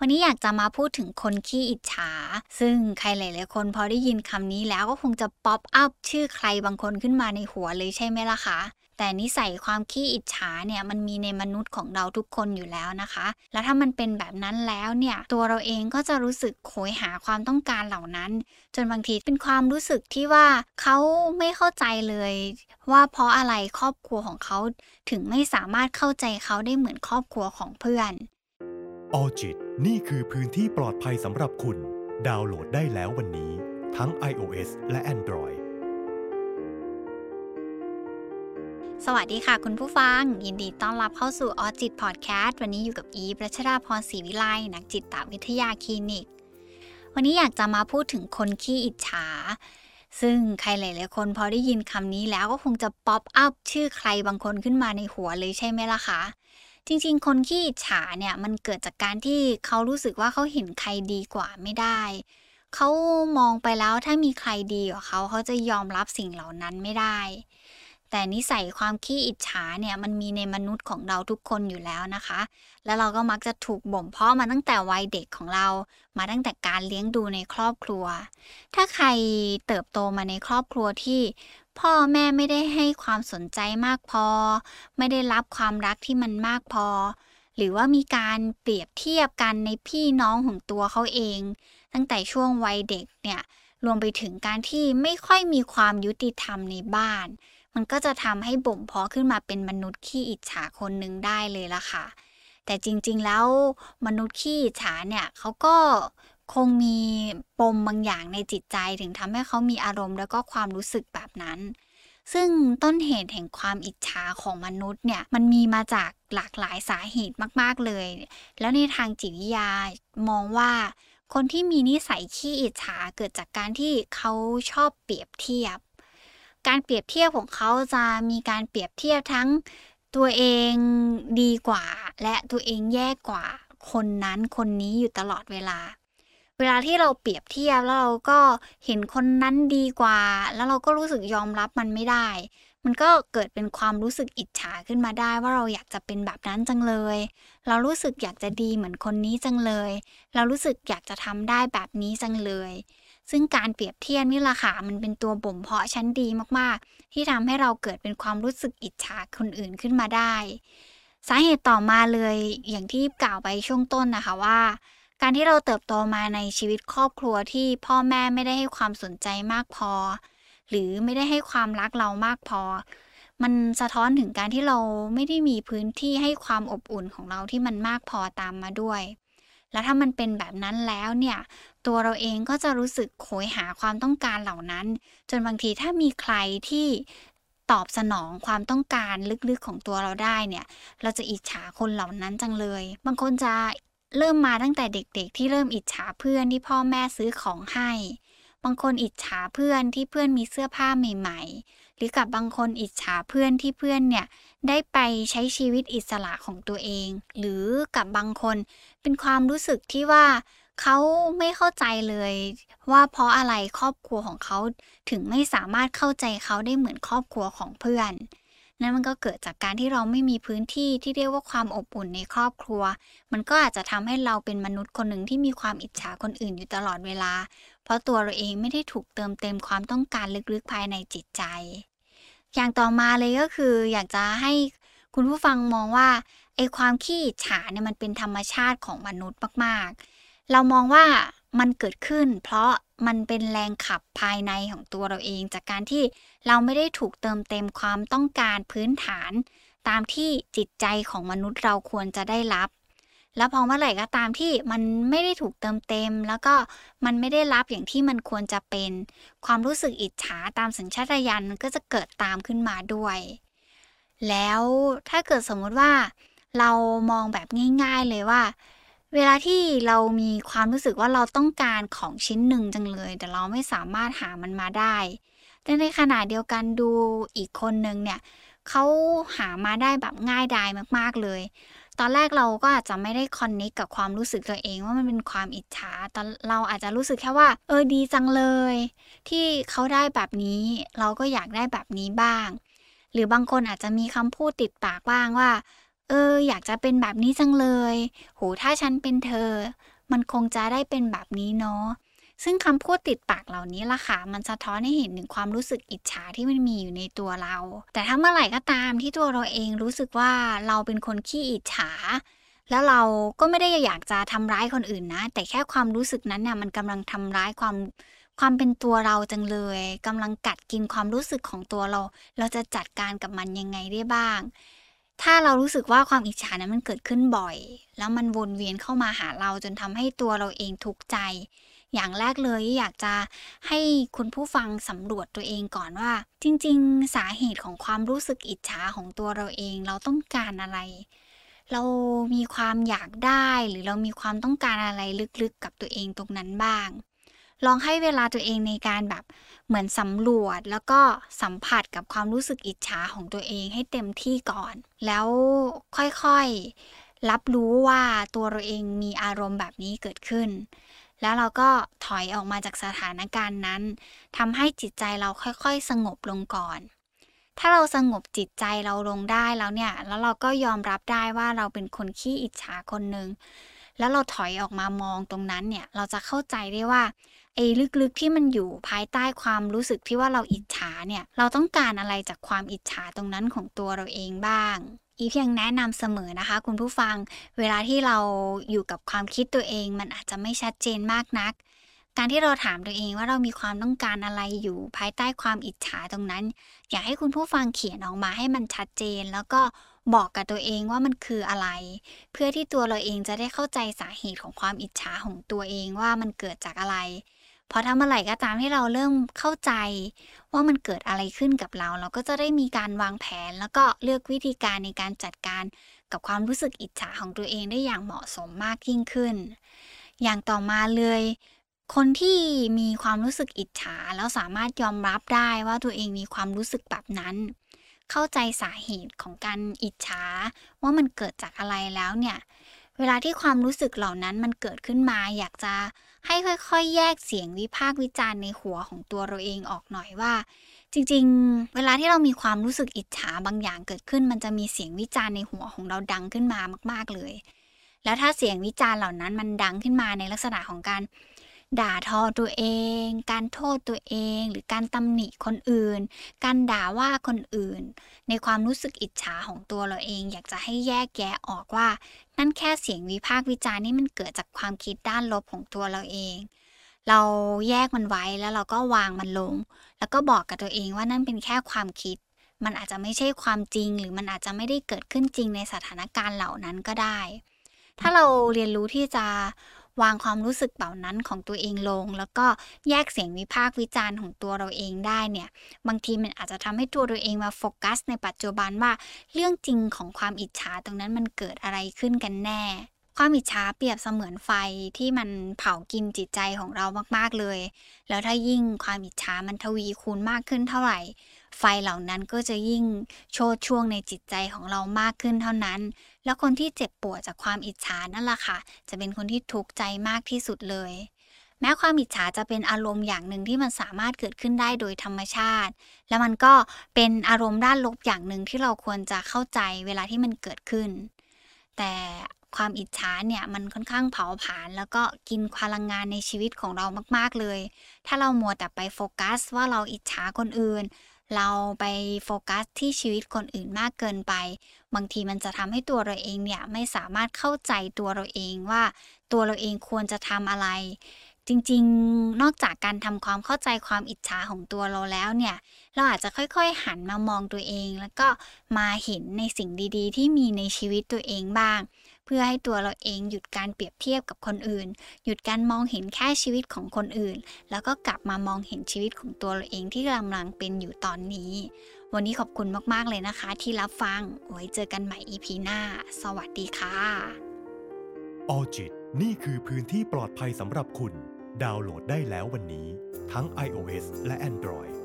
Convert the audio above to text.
วันนี้อยากจะมาพูดถึงคนขี้อิจฉา ซึ่งใครหลายๆคนพอได้ยินคำนี้แล้วก็คงจะป๊อปอัพชื่อใครบางคนขึ้นมาในหัวเลยใช่ไหมล่ะคะแต่นิสัยความขี้อิจฉาเนี่ยมันมีในมนุษย์ของเราทุกคนอยู่แล้วนะคะ แล้วถ้ามันเป็นแบบนั้นแล้วเนี่ยตัวเราเองก็จะรู้สึกโหยหาความต้องการเหล่านั้น จนบางทีเป็นความรู้สึกที่ว่าเขาไม่เข้าใจเลย ว่าเพราะอะไรครอบครัวของเขาถึงไม่สามารถเข้าใจเขาได้เหมือนครอบครัวของเพื่อนออจิต นี่คือพื้นที่ปลอดภัยสำหรับคุณ ดาวน์โหลดได้แล้ววันนี้ ทั้ง iOS และ Android สวัสดีค่ะคุณผู้ฟัง ยินดีต้อนรับเข้าสู่ออจิตพอดแคสต์วันนี้อยู่กับอีประชดาพรศรีวิไลนักจิตวิทยาคลินิก วันนี้อยากจะมาพูดถึงคนขี้อิจฉา ซึ่งใครหลายๆคนพอได้ยินคำนี้แล้วก็คงจะป๊อปอัพชื่อใครบางคนขึ้นมาในหัวเลยใช่ไหมล่ะคะ จริง ๆ คนขี้ฉาเนี่ยมันเกิดจากการที่เขารู้สึกว่าเขาเห็นใครดีกว่าไม่ได้ เขามองไปแล้วถ้ามีใครดีกว่าเขาเขาจะยอมรับสิ่งเหล่านั้นไม่ได้ แต่นิสัยความขี้อิจฉาเนี่ยมันมีในมนุษย์ของเราทุกคนอยู่แล้วนะคะ แล้วเราก็มักจะถูกบ่มเพาะมาตั้งแต่วัยเด็กของเรา มาตั้งแต่การเลี้ยงดูในครอบครัว ถ้าใครเติบโตมาในครอบครัวที่พ่อแม่ไม่ได้ให้ความสนใจมากพอ ไม่ได้รับความรักที่มันมากพอ หรือว่ามีการเปรียบเทียบกันในพี่น้องของตัวเขาเอง ตั้งแต่ช่วงวัยเด็กเนี่ยรวมไปถึงการที่ไม่ค่อยมีความยุติธรรมในบ้าน มันก็จะทำให้บ่มเพาะขึ้นมาเป็นมนุษย์ขี้อิจฉาคนหนึ่งได้เลยล่ะค่ะ แต่จริง ๆ แล้วมนุษย์ขี้อิจฉาเนี่ยเขาก็คงมีปมบางอย่างในจิตใจถึงทำให้เขามีอารมณ์แล้วก็ความรู้สึกแบบนั้น ซึ่งต้นเหตุแห่งความอิจฉาของมนุษย์เนี่ยมันมีมาจากหลากหลายสาเหตุมาก ๆเลย แล้วในทางจิตวิทยามองว่าคนที่มีนิสัยขี้อิจฉาเกิดจากการที่เขาชอบเปรียบเทียบ การเปรียบเทียบของเขาจะมีการเปรียบเทียบทั้งตัวเองดีกว่า และตัวเองแย่กว่า คนนั้นคนนี้อยู่ตลอดเวลา เวลาที่เราเปรียบเทียบแล้วเราก็เห็นคนนั้นดีกว่า แล้วเราก็รู้สึกยอมรับมันไม่ได้ มันก็เกิดเป็นความรู้สึกอิจฉาขึ้นมาได้ว่าเราอยากจะเป็นแบบนั้นจังเลย เรารู้สึกอยากจะดีเหมือนคนนี้จังเลย เรารู้สึกอยากจะทำได้แบบนี้จังเลย ซึ่งการเปรียบเทียบนี่แหละค่ะมันเป็นตัวบ่มเพาะชั้นดีมากๆ ที่ทำให้เราเกิดเป็นความรู้สึกอิจฉาคนอื่นขึ้นมาได้ สาเหตุต่อมาเลยอย่างที่กล่าวไปช่วงต้นนะคะว่า การที่เราเติบโตมาในชีวิตครอบครัวที่พ่อแม่ไม่ได้ให้ความสนใจมากพอ หรือไม่ได้ให้ความรักเรามากพอ มันสะท้อนถึงการที่เราไม่ได้มีพื้นที่ให้ความอบอุ่นของเราที่มันมากพอตามมาด้วย แล้วถ้ามันเป็นแบบนั้นแล้วเนี่ย ตัวเราเองก็จะรู้สึกโหยหาความต้องการเหล่านั้น จนบางทีถ้ามีใครที่ตอบสนองความต้องการลึกๆของตัวเราได้เนี่ย เราจะอิจฉาคนเหล่านั้นจังเลย บางคนจะเริ่มมาตั้งแต่เด็กๆ ที่เริ่มอิจฉาเพื่อนที่พ่อแม่ซื้อของให้างคนอิจฉาเพื่อนที่เพื่อนมีเสื้อผ้าใหม่ ๆ หรือกับบางคนอิจฉาเพื่อนที่เพื่อนเนี่ยได้ไปใช้ชีวิตอิสระของตัวเอง หรือกับบางคนเป็นความรู้สึกที่ว่าเขาไม่เข้าใจเลยว่าเพราะอะไรครอบครัวของเขาถึงไม่สามารถเข้าใจเขาได้เหมือนครอบครัวของเพื่อน นั่นมันก็เกิดจากการที่เราไม่มีพื้นที่ที่เรียกว่าความอบอุ่นในครอบครัว มันก็อาจจะทำให้เราเป็นมนุษย์คนหนึ่งที่มีความอิจฉาคนอื่นอยู่ตลอดเวลา เพราะตัวเราเองไม่ได้ถูกเติมเต็มความต้องการลึกๆภายในจิตใจ อย่างต่อมาเลยก็คือ อยากจะให้คุณผู้ฟังมองว่าไอ้ความขี้ฉาเนี่ยมันเป็นธรรมชาติของมนุษย์มากๆ เรามองว่ามันเกิดขึ้น เพราะมันเป็นแรงขับภายในของตัวเราเอง จากการที่เราไม่ได้ถูกเติมเต็มความต้องการพื้นฐาน ตามที่จิตใจของมนุษย์เราควรจะได้รับ แล้วพอเมื่อไหร่ก็ตามที่มันไม่ได้ถูกเติมเต็ม แล้วก็มันไม่ได้รับอย่างที่มันควรจะเป็น ความรู้สึกอิจฉาตามสัญชาตญาณมันก็จะเกิดตามขึ้นมาด้วย แล้วถ้าเกิดสมมติว่า เรามองแบบง่ายๆเลยว่า เวลาที่เรามีความรู้สึกว่าเราต้องการของชิ้นหนึ่งจังเลย แต่เราไม่สามารถหามันมาได้ แต่ในขณะเดียวกันดูอีกคนหนึ่งเนี่ยเขาหามาได้แบบง่ายดายมากๆเลย ตอนแรกเราก็อาจจะไม่ได้คอนเนคกับความรู้สึกตัวเองว่ามันเป็นความอิจฉาตอนเราอาจจะรู้สึกแค่ว่า เออดีจังเลย ที่เขาได้แบบนี้เราก็อยากได้แบบนี้บ้าง หรือบางคนอาจจะมีคำพูดติดปากบ้างว่า เออ อยากจะเป็นแบบนี้จังเลย โหถ้าฉันเป็นเธอ มันคงจะได้เป็นแบบนี้เนาะ ซึ่งคำพูดติดปากเหล่านี้ล่ะค่ะ มันสะท้อนให้เห็นถึงความรู้สึกอิจฉาที่มันมีอยู่ในตัวเรา แต่ถ้าเมื่อไหร่ก็ตามที่ตัวเราเองรู้สึกว่าเราเป็นคนขี้อิจฉา แล้วเราก็ไม่ได้อยากจะทำร้ายคนอื่นนะ แต่แค่ความรู้สึกนั้นเนี่ยมันกำลังทำร้ายความความเป็นตัวเราจังเลยกำลังกัดกินความรู้สึกของตัวเรา เราจะจัดการกับมันยังไงได้บ้าง ถ้าเรารู้สึกว่าความอิจฉานั้นมันเกิดขึ้นบ่อย แล้วมันวนเวียนเข้ามาหาเราจนทำให้ตัวเราเองทุกข์ใจ อย่างแรกเลยอยากจะให้คุณผู้ฟังสำรวจตัวเองก่อนว่า จริง ๆ สาเหตุของความรู้สึกอิจฉาของตัวเราเองเราต้องการอะไร เรามีความอยากได้หรือเรามีความต้องการอะไรลึกๆกับตัวเองตรงนั้นบ้าง ลองให้เวลาตัวเองในการแบบเหมือนสำรวจแล้วก็สัมผัสกับความรู้สึกอิจฉาของตัวเองให้เต็มที่ก่อน แล้วค่อยๆรับรู้ว่าตัวเราเองมีอารมณ์แบบนี้เกิดขึ้น แล้วเราก็ถอยออกมาจากสถานการณ์นั้นทำให้จิตใจเราค่อยๆ สงบลงก่อน ถ้าเราสงบจิตใจเราลงได้แล้วเนี่ย แล้วเราก็ยอมรับได้ว่าเราเป็นคนขี้อิจฉาคนหนึ่งแล้วเราถอยออกมามองตรงนั้นเนี่ย เราจะเข้าใจได้ว่าไอ้ลึกๆที่มันอยู่ภายใต้ความรู้สึกที่ว่าเราอิจฉาเนี่ย เราต้องการอะไรจากความอิจฉาตรงนั้นของตัวเราเองบ้าง อีเพียงแนะนำเสมอนะคะ คุณผู้ฟังเวลาที่เราอยู่กับความคิดตัวเอง มันอาจจะไม่ชัดเจนมากนัก การที่เราถามตัวเองว่าเรามีความต้องการอะไรอยู่ภายใต้ความอิจฉาตรงนั้น อยากให้คุณผู้ฟังเขียนออกมาให้มันชัดเจน แล้วก็บอกกับตัวเองว่ามันคืออะไร เพื่อที่ตัวเราเองจะได้เข้าใจสาเหตุของความอิจฉาของตัวเองว่ามันเกิดจากอะไร พอทำเมื่อไหร่ก็ตามที่เราเริ่มเข้าใจ ว่ามันเกิดอะไรขึ้นกับเรา เราก็จะได้มีการวางแผน แล้วก็เลือกวิธีการในการจัดการกับความรู้สึกอิจฉาของตัวเองได้อย่างเหมาะสมมากยิ่งขึ้น อย่างต่อมาเลย คนที่มีความรู้สึกอิจฉาแล้วสามารถยอมรับได้ว่าตัวเองมีความรู้สึกแบบนั้น เข้าใจสาเหตุของการอิจฉาว่ามันเกิดจากอะไรแล้วเนี่ย เวลาที่ความรู้สึกเหล่านั้นมันเกิดขึ้นมา อยากจะให้ค่อย ๆ แยกเสียงวิพากษ์วิจารณ์ในหัวของตัวเราเองออกหน่อยว่า จริง ๆ เวลาที่เรามีความรู้สึกอิจฉาบางอย่างเกิดขึ้น มันจะมีเสียงวิจารณ์ในหัวของเราดังขึ้นมามาก ๆเลย แล้วถ้าเสียงวิจารณ์เหล่านั้นมันดังขึ้นมาในลักษณะของการด่าทอตัวเอง การโทษตัวเอง หรือการตำหนิคนอื่น การด่าว่าคนอื่น ในความรู้สึกอิจฉาของตัวเราเอง อยากจะให้แยกแยะออกว่า นั่นแค่เสียงวิพากษ์วิจารณ์นี่มันเกิดจากความคิดด้านลบของตัวเราเอง เราแยกมันไว้แล้วเราก็วางมันลง แล้วก็บอกกับตัวเองว่านั่นเป็นแค่ความคิด มันอาจจะไม่ใช่ความจริง หรือมันอาจจะไม่ได้เกิดขึ้นจริงในสถานการณ์เหล่านั้นก็ได้ ถ้าเราเรียนรู้ที่จะ วางความรู้สึกเหล่านั้นของตัวเองลง แล้วก็แยกเสียงวิพากษ์วิจารณ์ของตัวเราเองได้เนี่ยบางทีมันอาจจะทำให้ตัวเราเองมาโฟกัส ในปัจจุบันว่าเรื่องจริงของความอิจฉาตรงนั้นมันเกิดอะไรขึ้นกันแน่ความอิจฉาเปรียบเสมือนไฟที่มันเผากินจิตใจของเรามาก ๆ เลย แล้วถ้ายิ่งความอิจฉามันทวีคูณมากขึ้นเท่าไหร่ ไฟเหล่านั้นก็จะยิ่งโชดช่วงในจิตใจของเรามากขึ้นเท่านั้น แล้วคนที่เจ็บปวดจากความอิจฉานั่นแหละค่ะ จะเป็นคนที่ทุกข์ใจมากที่สุดเลย แม้ความอิจฉาจะเป็นอารมณ์อย่างหนึ่งที่มันสามารถเกิดขึ้นได้โดยธรรมชาติ แล้วมันก็เป็นอารมณ์ด้านลบอย่างหนึ่งที่เราควรจะเข้าใจเวลาที่มันเกิดขึ้น แต่ความอิจฉาเนี่ยมันค่อนข้างเผาผลาญแล้วก็กินพลังงานในชีวิตของเรามาก ๆ เลย ถ้าเรามัวแต่ไปโฟกัสว่าเราอิจฉาคนอื่น เราไปโฟกัสที่ชีวิตคนอื่นมากเกินไป บางทีมันจะทำให้ตัวเราเองเนี่ยไม่สามารถเข้าใจตัวเราเองว่า ตัวเราเองควรจะทำอะไร จริงๆ นอกจากการทำความเข้าใจความอิจฉาของตัวเราแล้วเนี่ย เราอาจจะค่อยๆหันมามองตัวเอง แล้วก็มาเห็นในสิ่งดีๆ ที่มีในชีวิตตัวเองบ้าง เพื่อให้ตัวเราเองหยุดการเปรียบเทียบกับคนอื่น หยุดการมองเห็นแค่ชีวิตของคนอื่น แล้วก็กลับมามองเห็นชีวิตของตัวเราเองที่กำลังเป็นอยู่ตอนนี้ วันนี้ขอบคุณมากๆเลยนะคะ ที่รับฟังไว้เจอกันใหม่ EP หน้า สวัสดีค่ะออจิตนี่คือพื้นที่ปลอดภัยสำหรับคุณ ดาวน์โหลดได้แล้ววันนี้ ทั้ง iOS และ Android